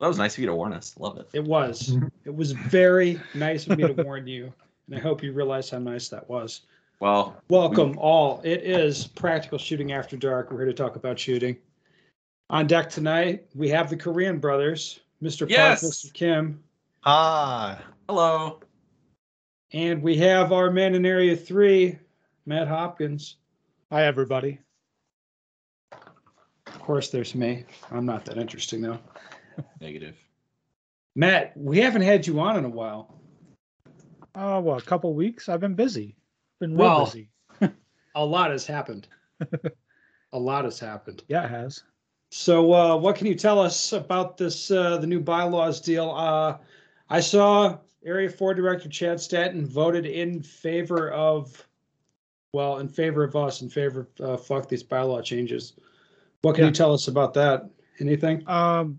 That was nice of you to warn us. Love it. It was. It was very nice of me to warn you, and I hope you realize how nice that was. Well, Welcome all. It is Practical Shooting After Dark. We're here to talk about shooting. On deck tonight, we have the Korean brothers, Mr. Yes. Park, Mr. Kim, Ah, hello. and we have our man in Area 3, Matt Hopkins. Hi, everybody. Of course, there's me. I'm not that interesting, though. Negative. Matt, we haven't had you on in a while. Oh, well, a couple weeks. I've been busy. Been real Well- busy. A lot has happened. a lot has happened. Yeah, it has. So, uh, what can you tell us about this, uh, the new bylaws deal? Uh, I saw Area 4 Director Chad Stanton voted in favor of, well, in favor of us, in favor of uh, fuck these bylaw changes. What can Yeah. you tell us about that? Anything? Um,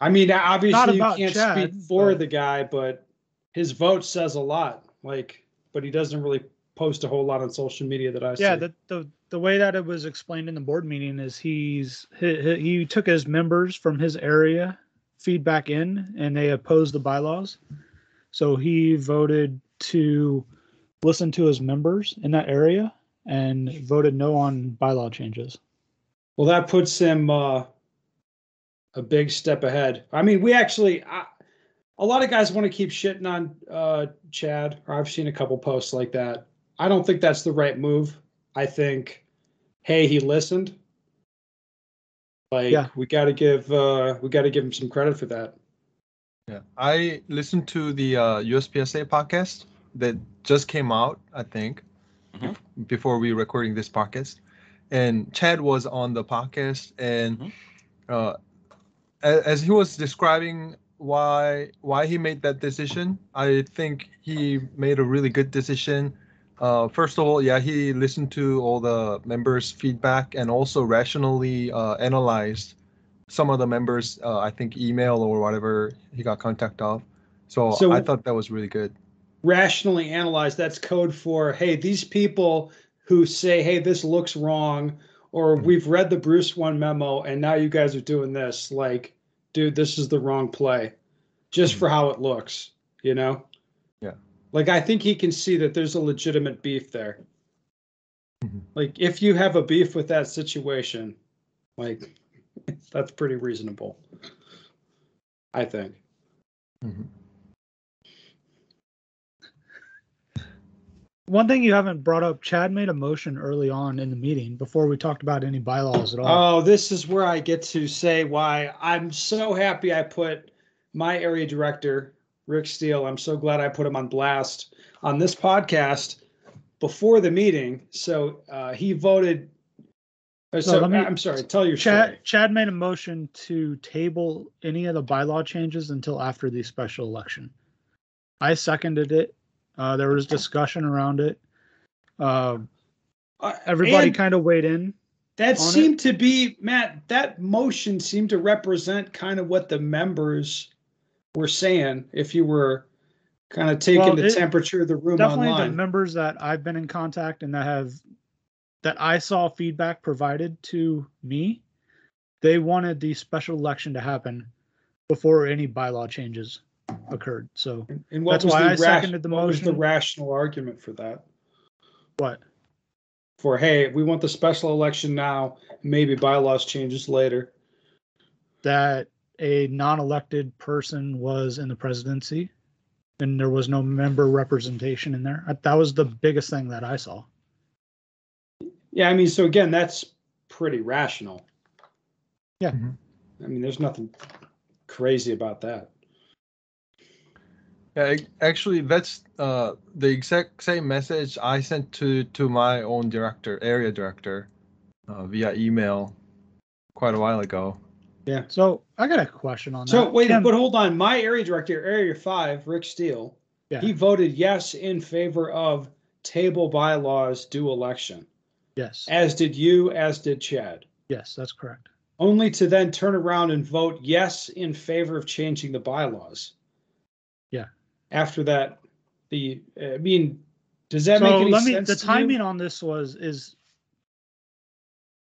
I mean, obviously, you can't Chad, speak for but- the guy, but his vote says a lot. Like, but he doesn't really post a whole lot on social media that I see. yeah, the, the the way that it was explained in the board meeting is he's he, he he took his members from his area feedback in, and they opposed the bylaws. So he voted to listen to his members in that area and voted no on bylaw changes. Well, that puts him uh, a big step ahead. I mean, we actually, I, a lot of guys want to keep shitting on uh, Chad, or I've seen a couple posts like that. I don't think that's the right move. I think, hey, he listened. Like Yeah. we got to give uh, we got to give him some credit for that. yeah. I listened to the uh, USPSA podcast that just came out, I think, Mhm. before we recording this podcast, and Chad was on the podcast, and Mhm. uh, a- as he was describing why why he made that decision, I think he made a really good decision. Uh, first of all, yeah, he listened to all the members' feedback and also rationally uh, analyzed some of the members, uh, I think, email or whatever he got contact of. So, So- I thought that was really good. Rationally analyzed. That's code for hey, these people who say hey, this looks wrong, or Mhm. we've read the Bruce one memo and now you guys are doing this. Like, dude, this is the wrong play, just for how it looks. You know. Yeah. Like I think he can see that there's a legitimate beef there. Mhm. Like if you have a beef with that situation, like that's pretty reasonable. I think. Mhm. One thing you haven't brought up, Chad made a motion early on in the meeting before we talked about any bylaws at all. Oh, this is where I get to say why I'm so happy I put my area director, Rick Steele. I'm so glad I put him on blast on this podcast before the meeting. So uh, he voted. uh, So let me- I'm sorry. Tell your story. Chad Chad made a motion to table any of the bylaw changes until after the special election. I seconded it. Uh, there was discussion around it. Uh, Uh, everybody kind of weighed in. that on it. seemed to be Matt. That motion seemed to represent kind of what the members were saying. If you were kind of taking Well, the it- temperature of the room Definitely online. the members that I've been in contact and that have that I saw feedback provided to me, they wanted the special election to happen before any bylaw changes occurred. So And- And what That's was why the I ras- seconded the what was the rational argument for that? what? For hey, we want the special election now, maybe bylaws changes later. that a non-elected person was in the presidency and there was no member representation in there. That was the biggest thing that I saw. Yeah, I mean, so again, that's pretty rational. Yeah. Mhm. I mean, there's nothing crazy about that. Yeah, ac- actually, that's uh, the exact same message I sent to to my own director, area director, uh, via email, quite a while ago. Yeah. So I got a question on So that. So wait, Tim, but hold on. My area director, Area Five, Rick Steele, Yeah. he voted yes in favor of table bylaws due election, yes, as did you, as did Chad. yes, that's correct. only to then turn around and vote yes in favor of changing the bylaws. Yeah. After that, the uh, I mean, does that make so any let me. sense? The to you? timing on this was is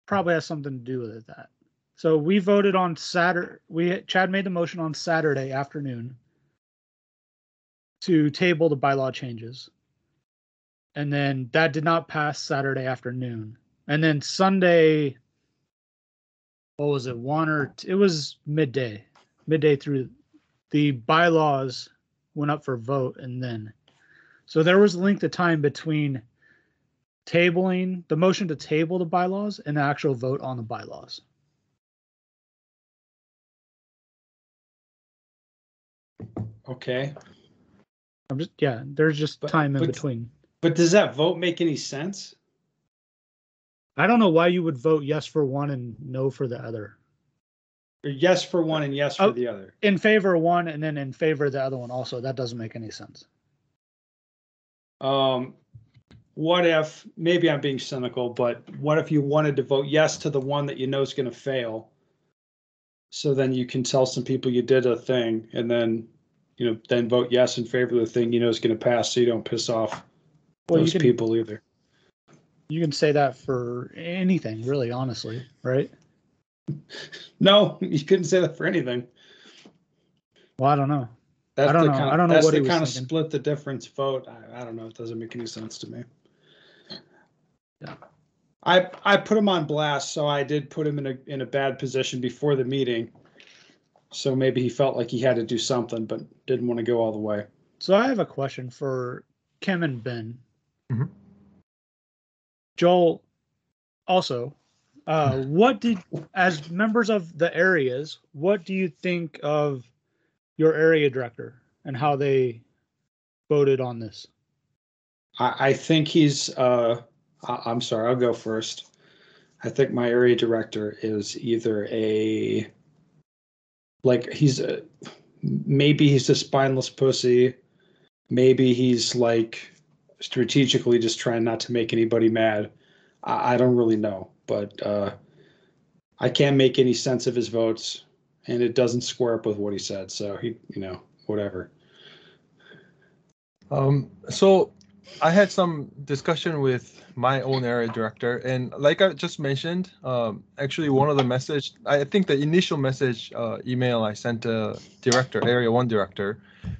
probably has something to do with it. That So we voted on Saturday. We Chad made the motion on Saturday afternoon to table the bylaw changes, and then that did not pass Saturday afternoon. And then Sunday, what was it? One or it was midday, midday through the bylaws went up for vote, and then so there was a length of time between tabling the motion to table the bylaws and the actual vote on the bylaws. Okay. I'm just yeah, there's just But- time in but- between. But does that vote make any sense? I don't know why you would vote yes for one and no for the other. Yes for one and yes for Oh. the other? In favor of one and then in favor of the other one also. That doesn't make any sense. Um, what if, maybe I'm being cynical, but what if you wanted to vote yes to the one that you know is gonna fail? So then you can tell some people you did a thing and then, you know, then vote yes in favor of the thing you know is gonna pass, so you don't piss off Well, those can people either. you can say that for anything, really, honestly, right? No, you couldn't say that for anything. Well, I don't know. That's I don't know. kind I don't know that's what the he was kind of thinking. split the difference vote. I, I don't know. It doesn't make any sense to me. Yeah. I I put him on blast, so I did put him in a in a bad position before the meeting. So maybe he felt like he had to do something, but didn't want to go all the way. So I have a question for Kim and Ben. Mhm. Joel, also, uh, what did, as members of the areas, what do you think of your area director and how they voted on this? I, I think he's. Uh, I, I'm sorry. I'll go first. I think my area director is either a like he's a maybe he's a spineless pussy. Maybe he's like strategically just trying not to make anybody mad. I, I don't really know, but uh, I can't make any sense of his votes, and it doesn't square up with what he said. So he, you know, whatever. Um, so I had some discussion with my own area director, and like I just mentioned, um, actually one of the message, I think the initial message uh, email I sent to director, area one director,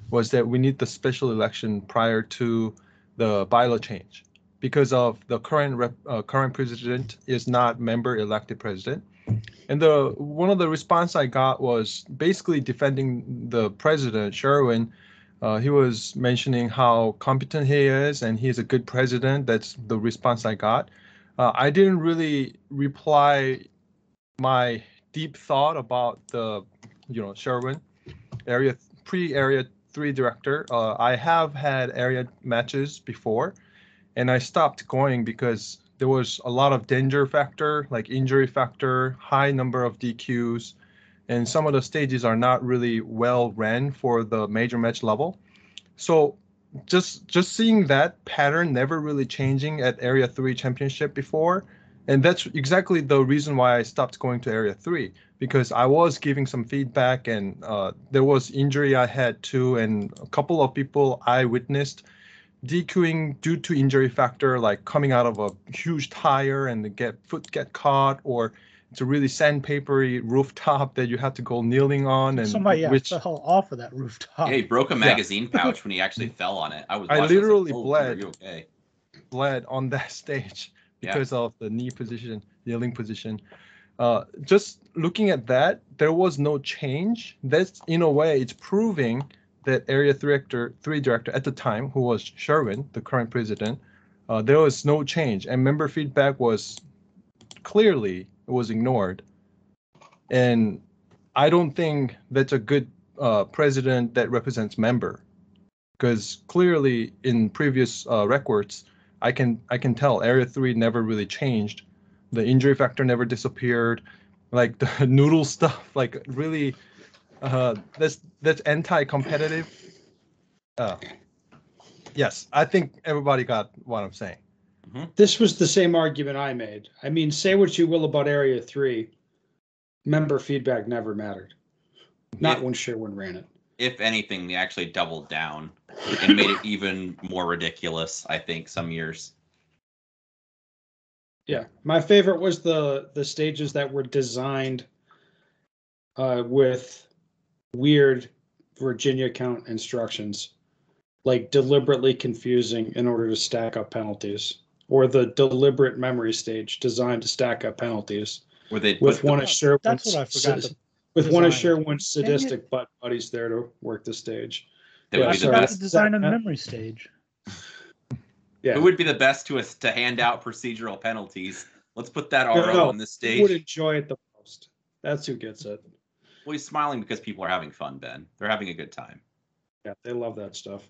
was that we need the special election prior to the bylaw change because of the current rep, uh, current president is not member elected president. And the one of the response I got was basically defending the president, Sherwin, uh, he was mentioning how competent he is and he's a good president. That's the response I got. Uh, I didn't really reply my deep thought about the, you know, Sherwin area pre area three director. Uh, I have had area matches before, and I stopped going because there was a lot of danger factor, like injury factor, high number of DQs, and some of the stages are not really well ran for the major match level. So just just seeing that pattern never really changing at area 3 championship before and that's exactly the reason why I stopped going to area 3 because I was giving some feedback and uh, there was injury I had too and a couple of people I witnessed DQing due to injury factor like coming out of a huge tire and the get foot get caught or it's a really sandpapery rooftop that you have to go kneeling on and Somebody yeah, which fell off of that rooftop. Yeah, he broke a magazine pouch when he actually fell on it. I was. I watching, literally "Oh, bled." Are you okay? bled on that stage Yeah. because of the knee position, kneeling position. Uh, just looking at that, there was no change. That's in a way, it's proving that area three director, three director at the time, who was Sherwin, the current president, uh, there was no change, and member feedback was clearly was ignored. And I don't think that's a good uh, president that represents member, because clearly in previous uh, records, I can I can tell Area Three never really changed. The injury factor never disappeared. Like the noodle stuff, like really, uh, that's that's anti-competitive. Uh, yes, I think everybody got what I'm saying. This was the same argument I made. I mean, say what you will about Area Three, member feedback never mattered. Not If- when Sherwin ran it. If anything, they actually doubled down and made it even more ridiculous. I think some years. Yeah, my favorite was the the stages that were designed uh, with weird Virginia count instructions, like deliberately confusing in order to stack up penalties, or the deliberate memory stage designed to stack up penalties. Where they With one of Sherwin's, That's what I with one of design. Sherwin's Dang it. sadistic butt buddies there to work the stage. that would be the sorry. forgot best. to design a That- memory stage. Yeah, Who would be the best to us to hand out procedural penalties? Let's put that RO no, on the who would enjoy it the most? That's who gets it. Well, he's smiling because people are having fun, Ben. They're having a good time. Yeah, they love that stuff.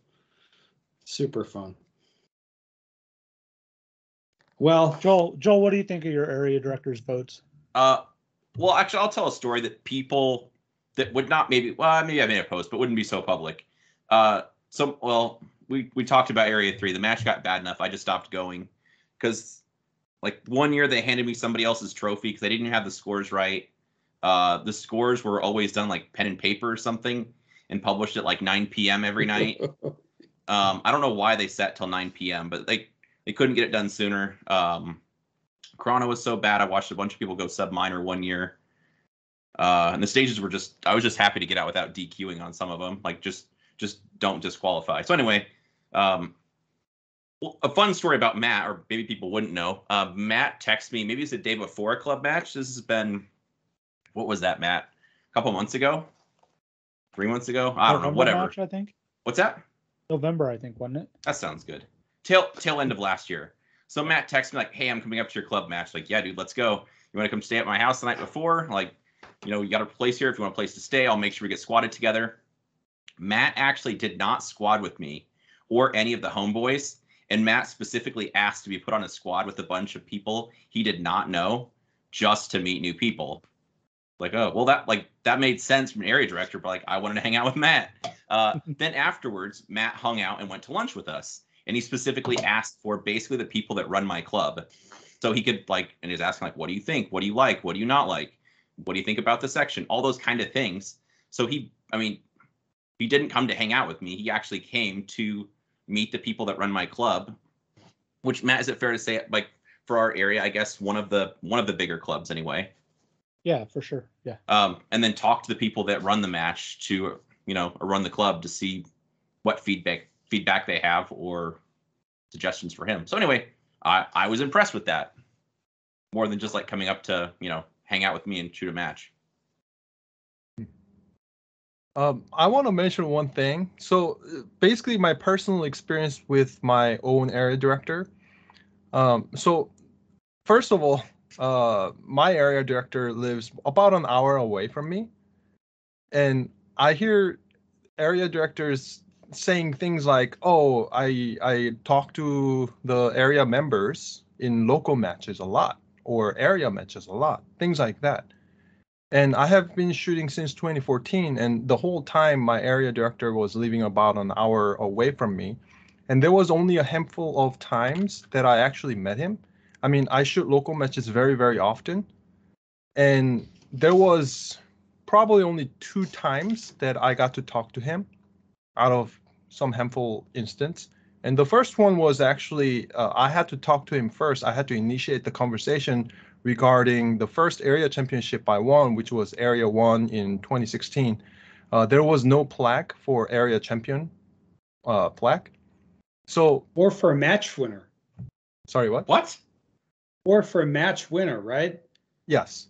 Super fun. Well, Joel, Joel, what do you think of your area director's votes? Uh, well, actually, I'll tell a story that people that would not maybe well maybe I made a post, but wouldn't be so public. Uh, so well, we we talked about Area Three. The match got bad enough. I just stopped going because like one year they handed me somebody else's trophy because they didn't have the scores right. Uh, the scores were always done like pen and paper or something and published at like 9 p.m. every night. Um, I don't know why they set till 9 p.m., but they they couldn't get it done sooner. Um, Chrono was so bad. I watched a bunch of people go sub minor one year, uh, and the stages were just. I was just happy to get out without DQing on some of them. Like just just don't disqualify. So anyway, um, a fun story about Matt, or maybe people wouldn't know. Uh, Matt texted me. Maybe it's the day before a club match. This has been, what was that, Matt? A couple months ago, three months ago. I don't know. November Whatever. Match, I think What's that? November, I think, wasn't it? That sounds good. Tail tail end of last year. So Matt texted me like, "Hey, I'm coming up to your club match." Like, yeah, dude, let's go. You want to come stay at my house the night before? Like, you know, you got a place here. If you want a place to stay, I'll make sure we get squatted together. Matt actually did not squad with me or any of the homeboys, and Matt specifically asked to be put on a squad with a bunch of people he did not know, just to meet new people. Like, oh, well, that like that made sense from an area director, but like I wanted to hang out with Matt. Uh, then afterwards, Matt hung out and went to lunch with us and he specifically asked for basically the people that run my club. So he could like and he's asking like what do you think? What do you like? What do you not like? What do you think about the section? All those kind of things. So he i mean he didn't come to hang out with me. He actually came to meet the people that run my club which matt is it fair to say like for our area i guess one of the one of the bigger clubs anyway Yeah, for sure. Yeah. um, and then talk to the people that run the match to you know or run the club to see what feedback feedback they have or suggestions for him. So anyway, I I was impressed with that more than just like coming up to you know hang out with me and shoot a match. Um, I want to mention one thing. So uh, basically, my personal experience with my own area director. Um, so first of all, uh, my area director lives about an hour away from me, and I hear area directors saying things like, "Oh, I I talk to the area members in local matches a lot, or area matches a lot, things like that." And I have been shooting since 2014, and the whole time my area director was living about an hour away from me. And there was only a handful of times that I actually met him. I mean, I shoot local matches very, very often. And there was probably only two times that I got to talk to him out of some handful instance. And the first one was actually, uh, I had to talk to him first. I had to initiate the conversation regarding the first area championship I won, which was Area 1 in 2016. Uh, there was no plaque for area champion uh, plaque. So, or for a match winner, sorry, what? What? Or for a match winner, right? Yes.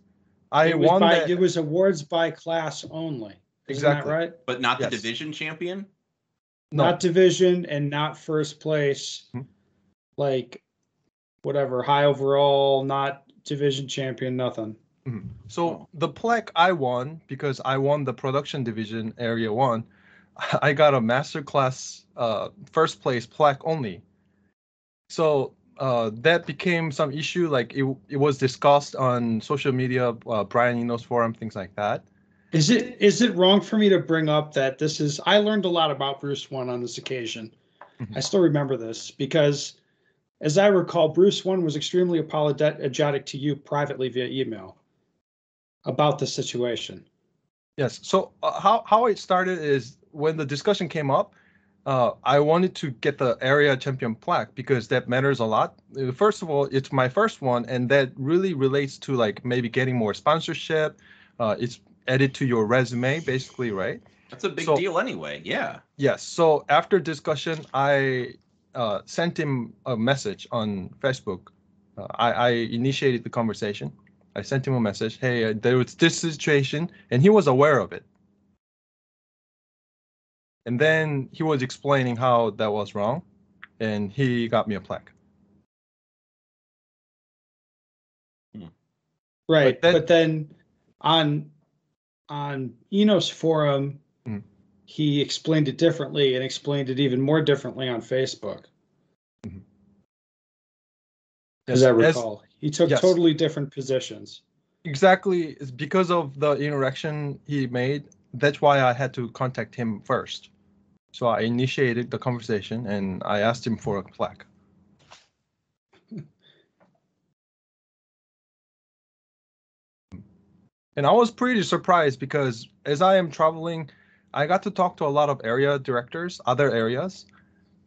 I it won by, that. It was awards by class only. Isn't Exactly. that right? But not the Yes. division champion? no, Not division and not first place. Hmm. Like whatever, high overall, not division champion, nothing. Mhm. So the plaque I won because I won the production division area one, I got a master class uh, first place plaque only. So uh, that became some issue. Like it, it was discussed on social media, uh, Brian Enos' forum, things like that. Is it is it wrong for me to bring up that this is I learned a lot about Bruce One on this occasion. Mhm. I still remember this because as I recall, Bruce One was extremely apologetic to you privately via email about the situation. Yes. So uh, how how it started is when the discussion came up, uh, I wanted to get the area champion plaque because that matters a lot. Uh, First of all, it's my first one, and that really relates to like maybe getting more sponsorship. Uh, it's added to your resume, basically, right? That's a big So- deal anyway. Yeah. Yes. So after discussion, I uh, sent him a message on Facebook. Uh, I, I initiated the conversation. I sent him a message. Hey, uh, there was this situation, and he was aware of it. And then he was explaining how that was wrong, and he got me a plaque. Right, But then- but then on on Enos forum, Mm. he explained it differently and explained it even more differently on Facebook. As I As- recall, he took yes. totally different positions. exactly it's because of the interaction he made that's why i had to contact him first so i initiated the conversation and i asked him for a plaque. And i was pretty surprised because as i am traveling i got to talk to a lot of area directors other areas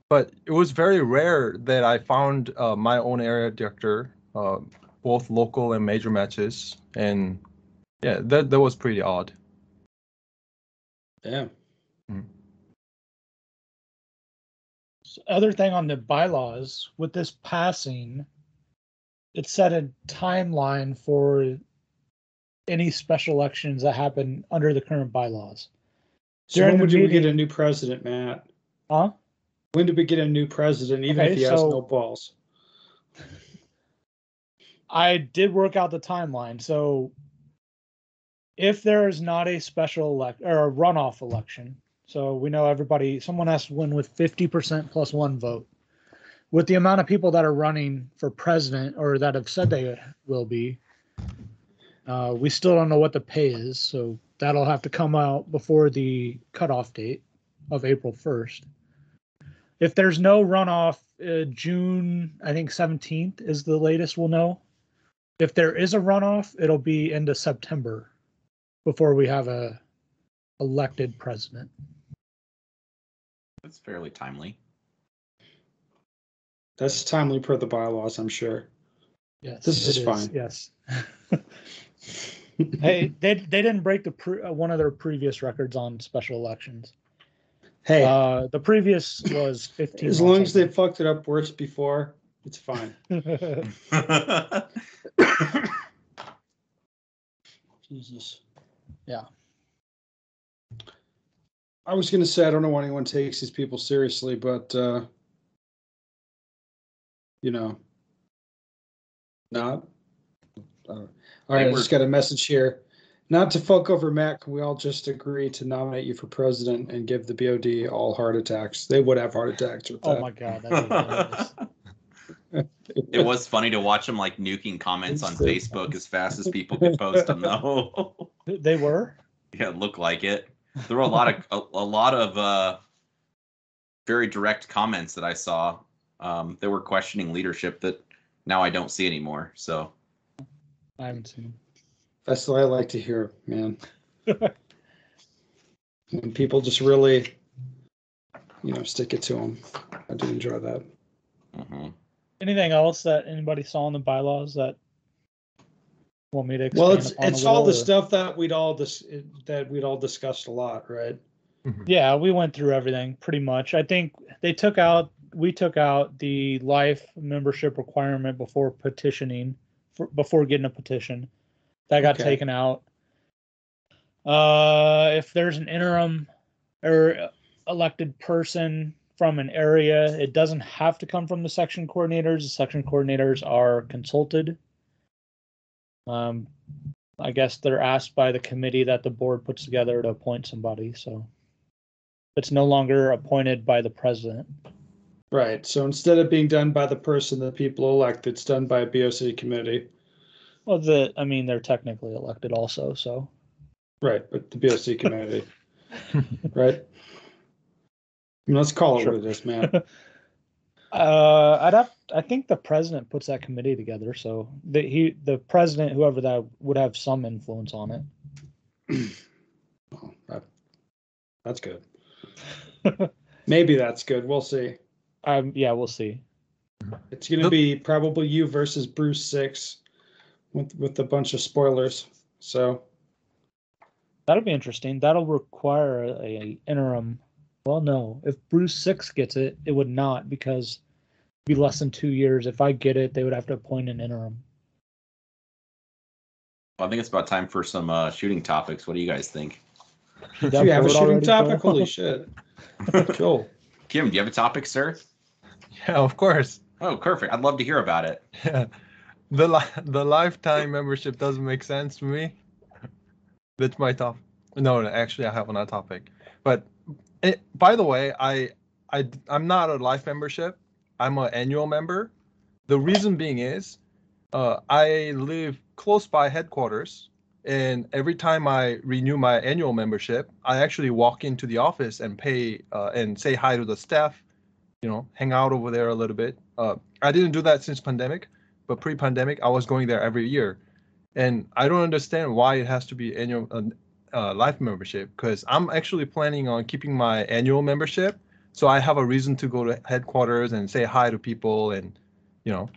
but it was very rare that i found uh, my own area director uh, both local and major matches. And yeah that that was pretty odd. Yeah. Other thing on the bylaws with this passing, it set a timeline for any special elections that happen under the current bylaws. So During when would we get a new president, Matt? Huh? When did we get a new president, even Okay, if he has no balls? I did work out the timeline. So if there is not a special elect or a runoff election, so we know everybody, someone has to win with 50% plus one vote. With the amount of people that are running for president or that have said they will be, uh, we still don't know what the pay is. So that'll have to come out before the cutoff date of April 1st. If there's no runoff, uh, June, I think 17th is the latest we'll know. If there is a runoff, it'll be into September before we have a elected president. That's fairly timely. That's timely per the bylaws, I'm sure. Yes, This is fine. Yes. hey, they they didn't break the pre, uh, one of their previous records on special elections. Hey, Uh, the previous was 15. as long as they fucked it up worse before, it's fine. Jesus. Yeah. I was gonna say I don't know why anyone takes these people seriously, but uh you know, not. Uh, all right, I just got a message here. Not to fuck over Matt, can we all just agree to nominate you for president and give the BOD all heart attacks? They would have heart attacks with that. oh my god, that'd be hilarious. it was funny to watch them like nuking comments on Facebook as fast as people could post them though. They were. yeah, it looked like it. There were a lot of a, a lot of uh very direct comments that I saw. Um that were questioning leadership that now I don't see anymore. So I haven't seen them. That's what I like to hear, man. when people just really, you know, stick it to them. I do enjoy that. mhm. Anything else that anybody saw in the bylaws that want me to? Expand Well, it's upon it's all the or- stuff that we'd all dis- that we'd all discussed a lot, right? Yeah, we went through everything pretty much. I think they took out, we took out the life membership requirement before petitioning, for, before getting a petition. That got Okay. taken out. Uh, if there's an interim or elected person from an area, it doesn't have to come from the section coordinators. The section coordinators are consulted. Um, I guess they're asked by the committee that the board puts together to appoint somebody. So it's no longer appointed by the president. Right. So instead of being done by the person that people elect, it's done by a BOC committee. Well, the I mean they're technically elected also. So Right, but the BOC committee. right. I mean, let's call it Sure. what it is, man. uh, I'd have I think the president puts that committee together. So the he the president whoever that would have some influence on it. Oh, that, that's good. Maybe that's good. We'll see. Um, yeah, we'll see. It's going to Nope. be probably you versus Bruce Six, with with a bunch of spoilers. So That'll be interesting. That'll require a, a interim. Well, no. If Bruce Six gets it, it would not because it'd be less than two years. If I get it, they would have to appoint an interim. Well, I think it's about time for some uh, shooting topics. What do you guys think? Do you have a shooting topic? Holy shit. Cool. Kim, do you have a topic, sir? Yeah, of course. Oh, perfect. I'd love to hear about it. Yeah. The li- the lifetime membership doesn't make sense to me. That's my top. No, no, actually, I have another topic. But it, by the way, I I I'm not a life membership. I'm an annual member. The reason being is, uh, I live close by headquarters, and every time I renew my annual membership, I actually walk into the office and pay uh, and say hi to the staff. You know, hang out over there a little bit. Uh, I didn't do that since pandemic, but pre-pandemic, I was going there every year, and I don't understand why it has to be annual uh, life membership because I'm actually planning on keeping my annual membership, so I have a reason to go to headquarters and say hi to people and, you know,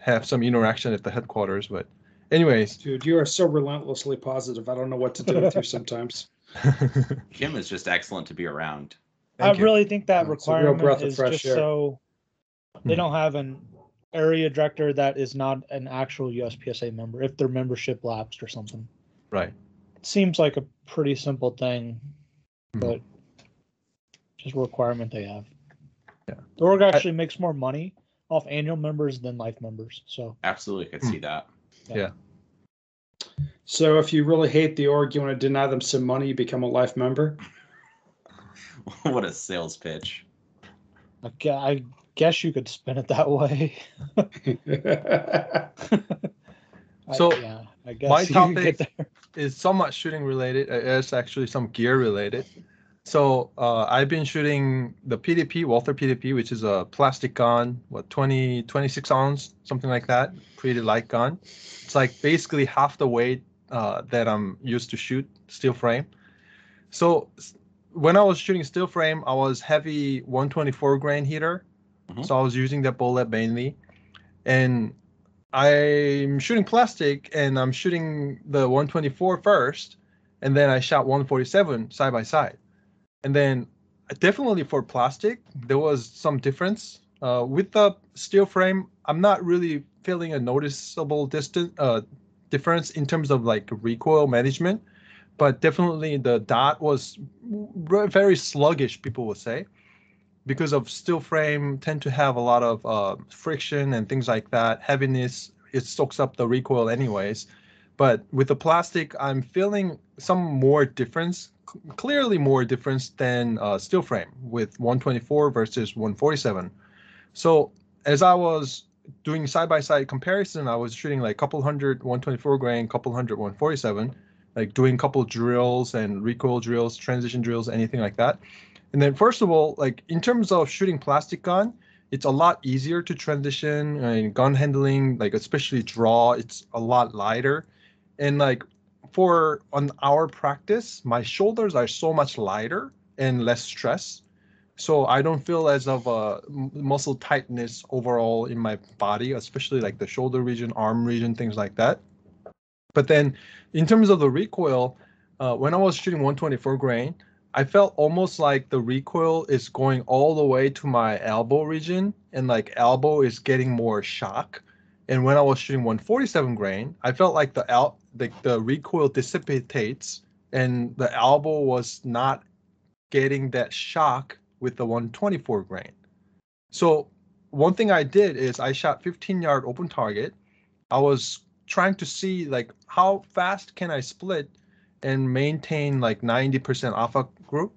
have some interaction at the headquarters. But, anyways, Dude, you are so relentlessly positive. I don't know what to do with you sometimes. Kim is just excellent to be around. I you. really think that It's requirement breath of is fresh just air. so they Hmm. don't have an area director that is not an actual USPSA member if their membership lapsed or something. right. It seems like a pretty simple thing, Hmm. but just a requirement they have. Yeah. The org actually makes more money off annual members than life members. So Absolutely, could Hmm. see that. Yeah. So if you really hate the org, you want to deny them some money, you become a life member. what a sales pitch. I, gue- I guess you could spin it that way. I- So, yeah, I guess my topic- is somewhat shooting related. uh, It's actually some gear related. So uh, I've been shooting the PDP, Walther PDP, which is a plastic gun, what 20, 26 ounce, something like that. Pretty light gun. It's like basically half the weight uh, that I'm used to shoot steel frame. So when I was shooting steel frame, I was heavy 124 grain heater. Mhm. So I was using that bullet mainly, and I'm shooting plastic and I'm shooting the 124 first, and then I shot 147 side by side. And then definitely for plastic, there was some difference. Uh, with the steel frame, I'm not really feeling a noticeable distant uh, difference in terms of like recoil management, but definitely the dot was very sluggish, people would say because of steel frame tend to have a lot of uh, friction and things like that. Heaviness it soaks up the recoil anyways. But with the plastic i'm feeling some more difference clearly more difference than uh, steel frame with 124 versus 147 so as i was doing side by side comparison i was shooting like a couple hundred 124 grain couple hundred 147 like doing couple drills and recoil drills transition drills anything like that and then first of all, like in terms of shooting plastic gun, it's a lot easier to transition and gun handling, like especially draw, it's a lot lighter. And like for on our practice, my shoulders are so much lighter and less stress. So I don't feel as of a muscle tightness overall in my body, especially like the shoulder region, arm region, things like that. But then in terms of the recoil, uh, when I was shooting 124 grain, I felt almost like the recoil is going all the way to my elbow region, and like elbow is getting more shock. And when I was shooting 147 grain, I felt like the out the, the recoil dissipates, and the elbow was not getting that shock with the 124 grain. So one thing I did is I shot 15 yard open target. I was trying to see like how fast can I split and maintain like 90% alpha group.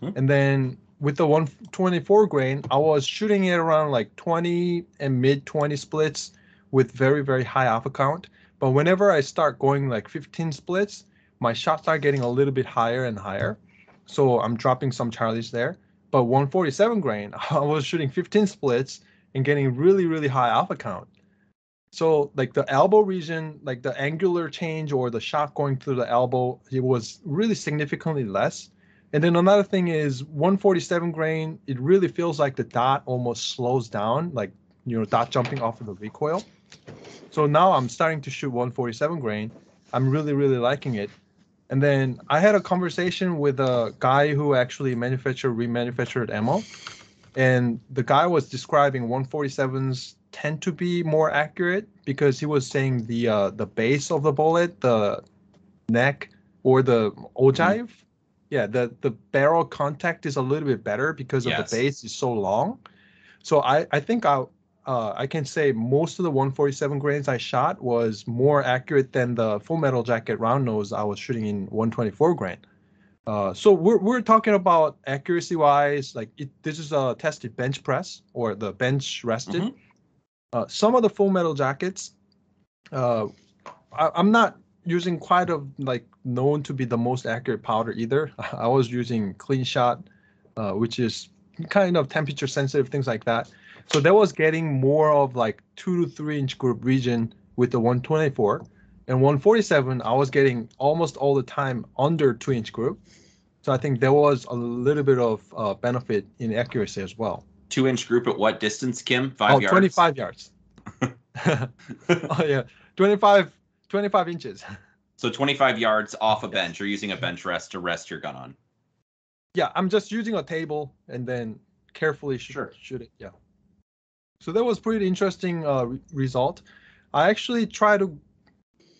Mhm. And then with the 124 grain, I was shooting it around like 20 and mid 20 splits with very, very high alpha count. But whenever I start going like 15 splits, my shots are getting a little bit higher and higher. So I'm dropping some Charlies there. But 147 grain, I was shooting 15 splits and getting really, really high alpha count. So like the elbow region, like the angular change or the shot going through the elbow, it was really significantly less. And then another thing is 147 grain, it really feels like the dot almost slows down, like you know, dot jumping off of the recoil. So now I'm starting to shoot 147 grain. I'm really, really liking it. And then I had a conversation with a guy who actually manufactured remanufactured ammo, and the guy was describing 147s tend to be more accurate because he was saying the uh, the base of the bullet, the neck or the ogive, yeah, the the barrel contact is a little bit better because of the base is so long. So I I think I uh, I can say most of the 147 grains I shot was more accurate than the full metal jacket round nose I was shooting in 124 grain. Uh, so we're we're talking about accuracy wise, like it, this is a tested bench press or the bench rested. Mhm. Uh, some of the full metal jackets, uh, I, I'm not using quite a like known to be the most accurate powder either. I was using clean shot, uh, which is kind of temperature sensitive things like that. So that was getting more of like two to three inch group region with the 124, and 147 I was getting almost all the time under two inch group. So I think there was a little bit of uh, benefit in accuracy as well. Two inch group at what distance, Kim? Five oh, yards. 25 yards. oh yeah, 25, 25 inches. So 25 yards off a bench. You're using a bench rest to rest your gun on. Yeah, I'm just using a table and then carefully sh- Sure. shoot it. Yeah. So that was pretty interesting uh, re- result. I actually try to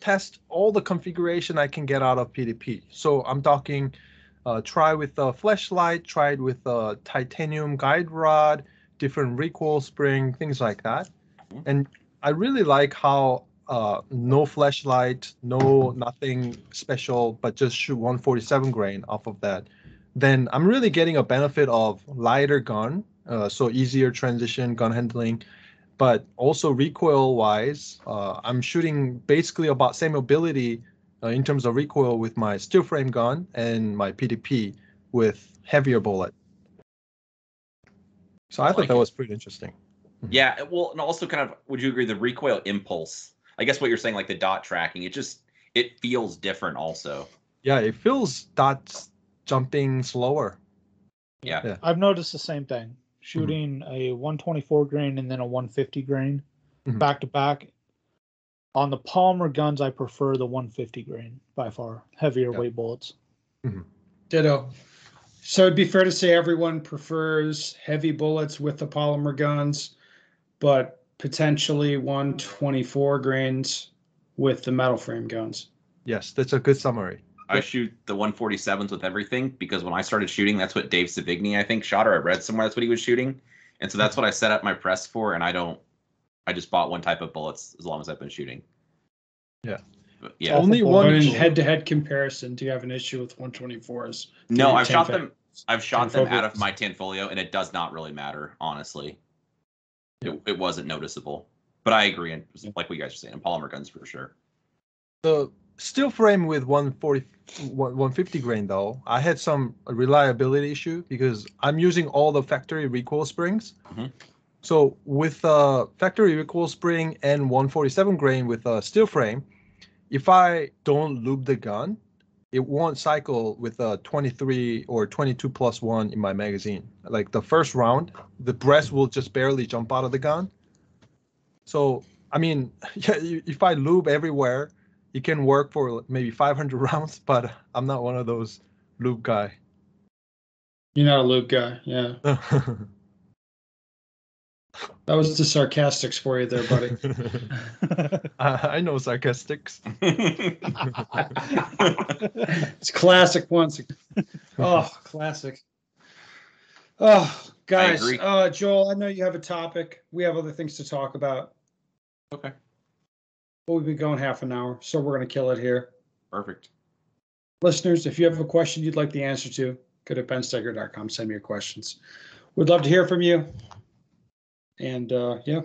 test all the configuration I can get out of PDP. So I'm talking uh, try with a flashlight, try it with a titanium guide rod, different recoil spring, things like that. Mhm. And I really like how uh, no flashlight, no nothing special, but just shoot 147 grain off of that. Then I'm really getting a benefit of lighter gun, uh, so easier transition, gun handling, but also recoil wise, uh, I'm shooting basically about same ability Uh, in terms of recoil with my steel frame gun and my PDP with heavier bullet. So I, I thought like that it. was pretty interesting. Mm-hmm. Yeah, well, and also kind of would you agree the recoil impulse? I guess what you're saying, like the dot tracking, it just it feels different also. Yeah, it feels dots jumping slower. Yeah. I've noticed the same thing. Mm-hmm. Shooting a 124 grain and then a 150 grain Mhm. back to back. On the polymer guns, I prefer the 150 grain by far. Heavier Yeah. weight bullets. Mm-hmm. Ditto. So it'd be fair to say everyone prefers heavy bullets with the polymer guns, but potentially 124 grains with the metal frame guns. Yes, that's a good summary. I shoot the 147s with everything because when I started shooting, that's what Dave Sevigny, I think, shot, or I read somewhere that's what he was shooting. And so that's what I set up my press for. And I don't, I just bought one type of bullets as long as I've been shooting. Yeah. But yeah. Only one. In head-to-head comparison, do you have an issue with 124s? No, I've shot 10 them. I've shot them out of Tanfoglios. my Tanfoglio, and it does not really matter, honestly. It, it wasn't noticeable. But I agree, and like what you guys are saying, and polymer guns for sure. the steel frame with 140 150 grain though i had some reliability issue because i'm using all the factory recoil springs Mhm. So with uh factory recoil spring and 147 grain with a steel frame if i don't lube the gun it won't cycle with a 23 or 22 plus 1 in my magazine like the first round the breast will just barely jump out of the gun so i mean yeah, if i lube everywhere it can work for maybe 500 rounds, but I'm not one of those loop guy. You're not a loop guy. Yeah. That was the sarcastics for you there, buddy. I I know sarcastics. it's classic once. Oh, classic. Oh, guys. Uh, Joel, I know you have a topic. We have other things to talk about. okay, But we've been going half an hour, so we're going to kill it here. perfect. Listeners, if you have a question you'd like the answer to, go to benstoeger.com. Send me your questions. We'd love to hear from you. And uh, yeah,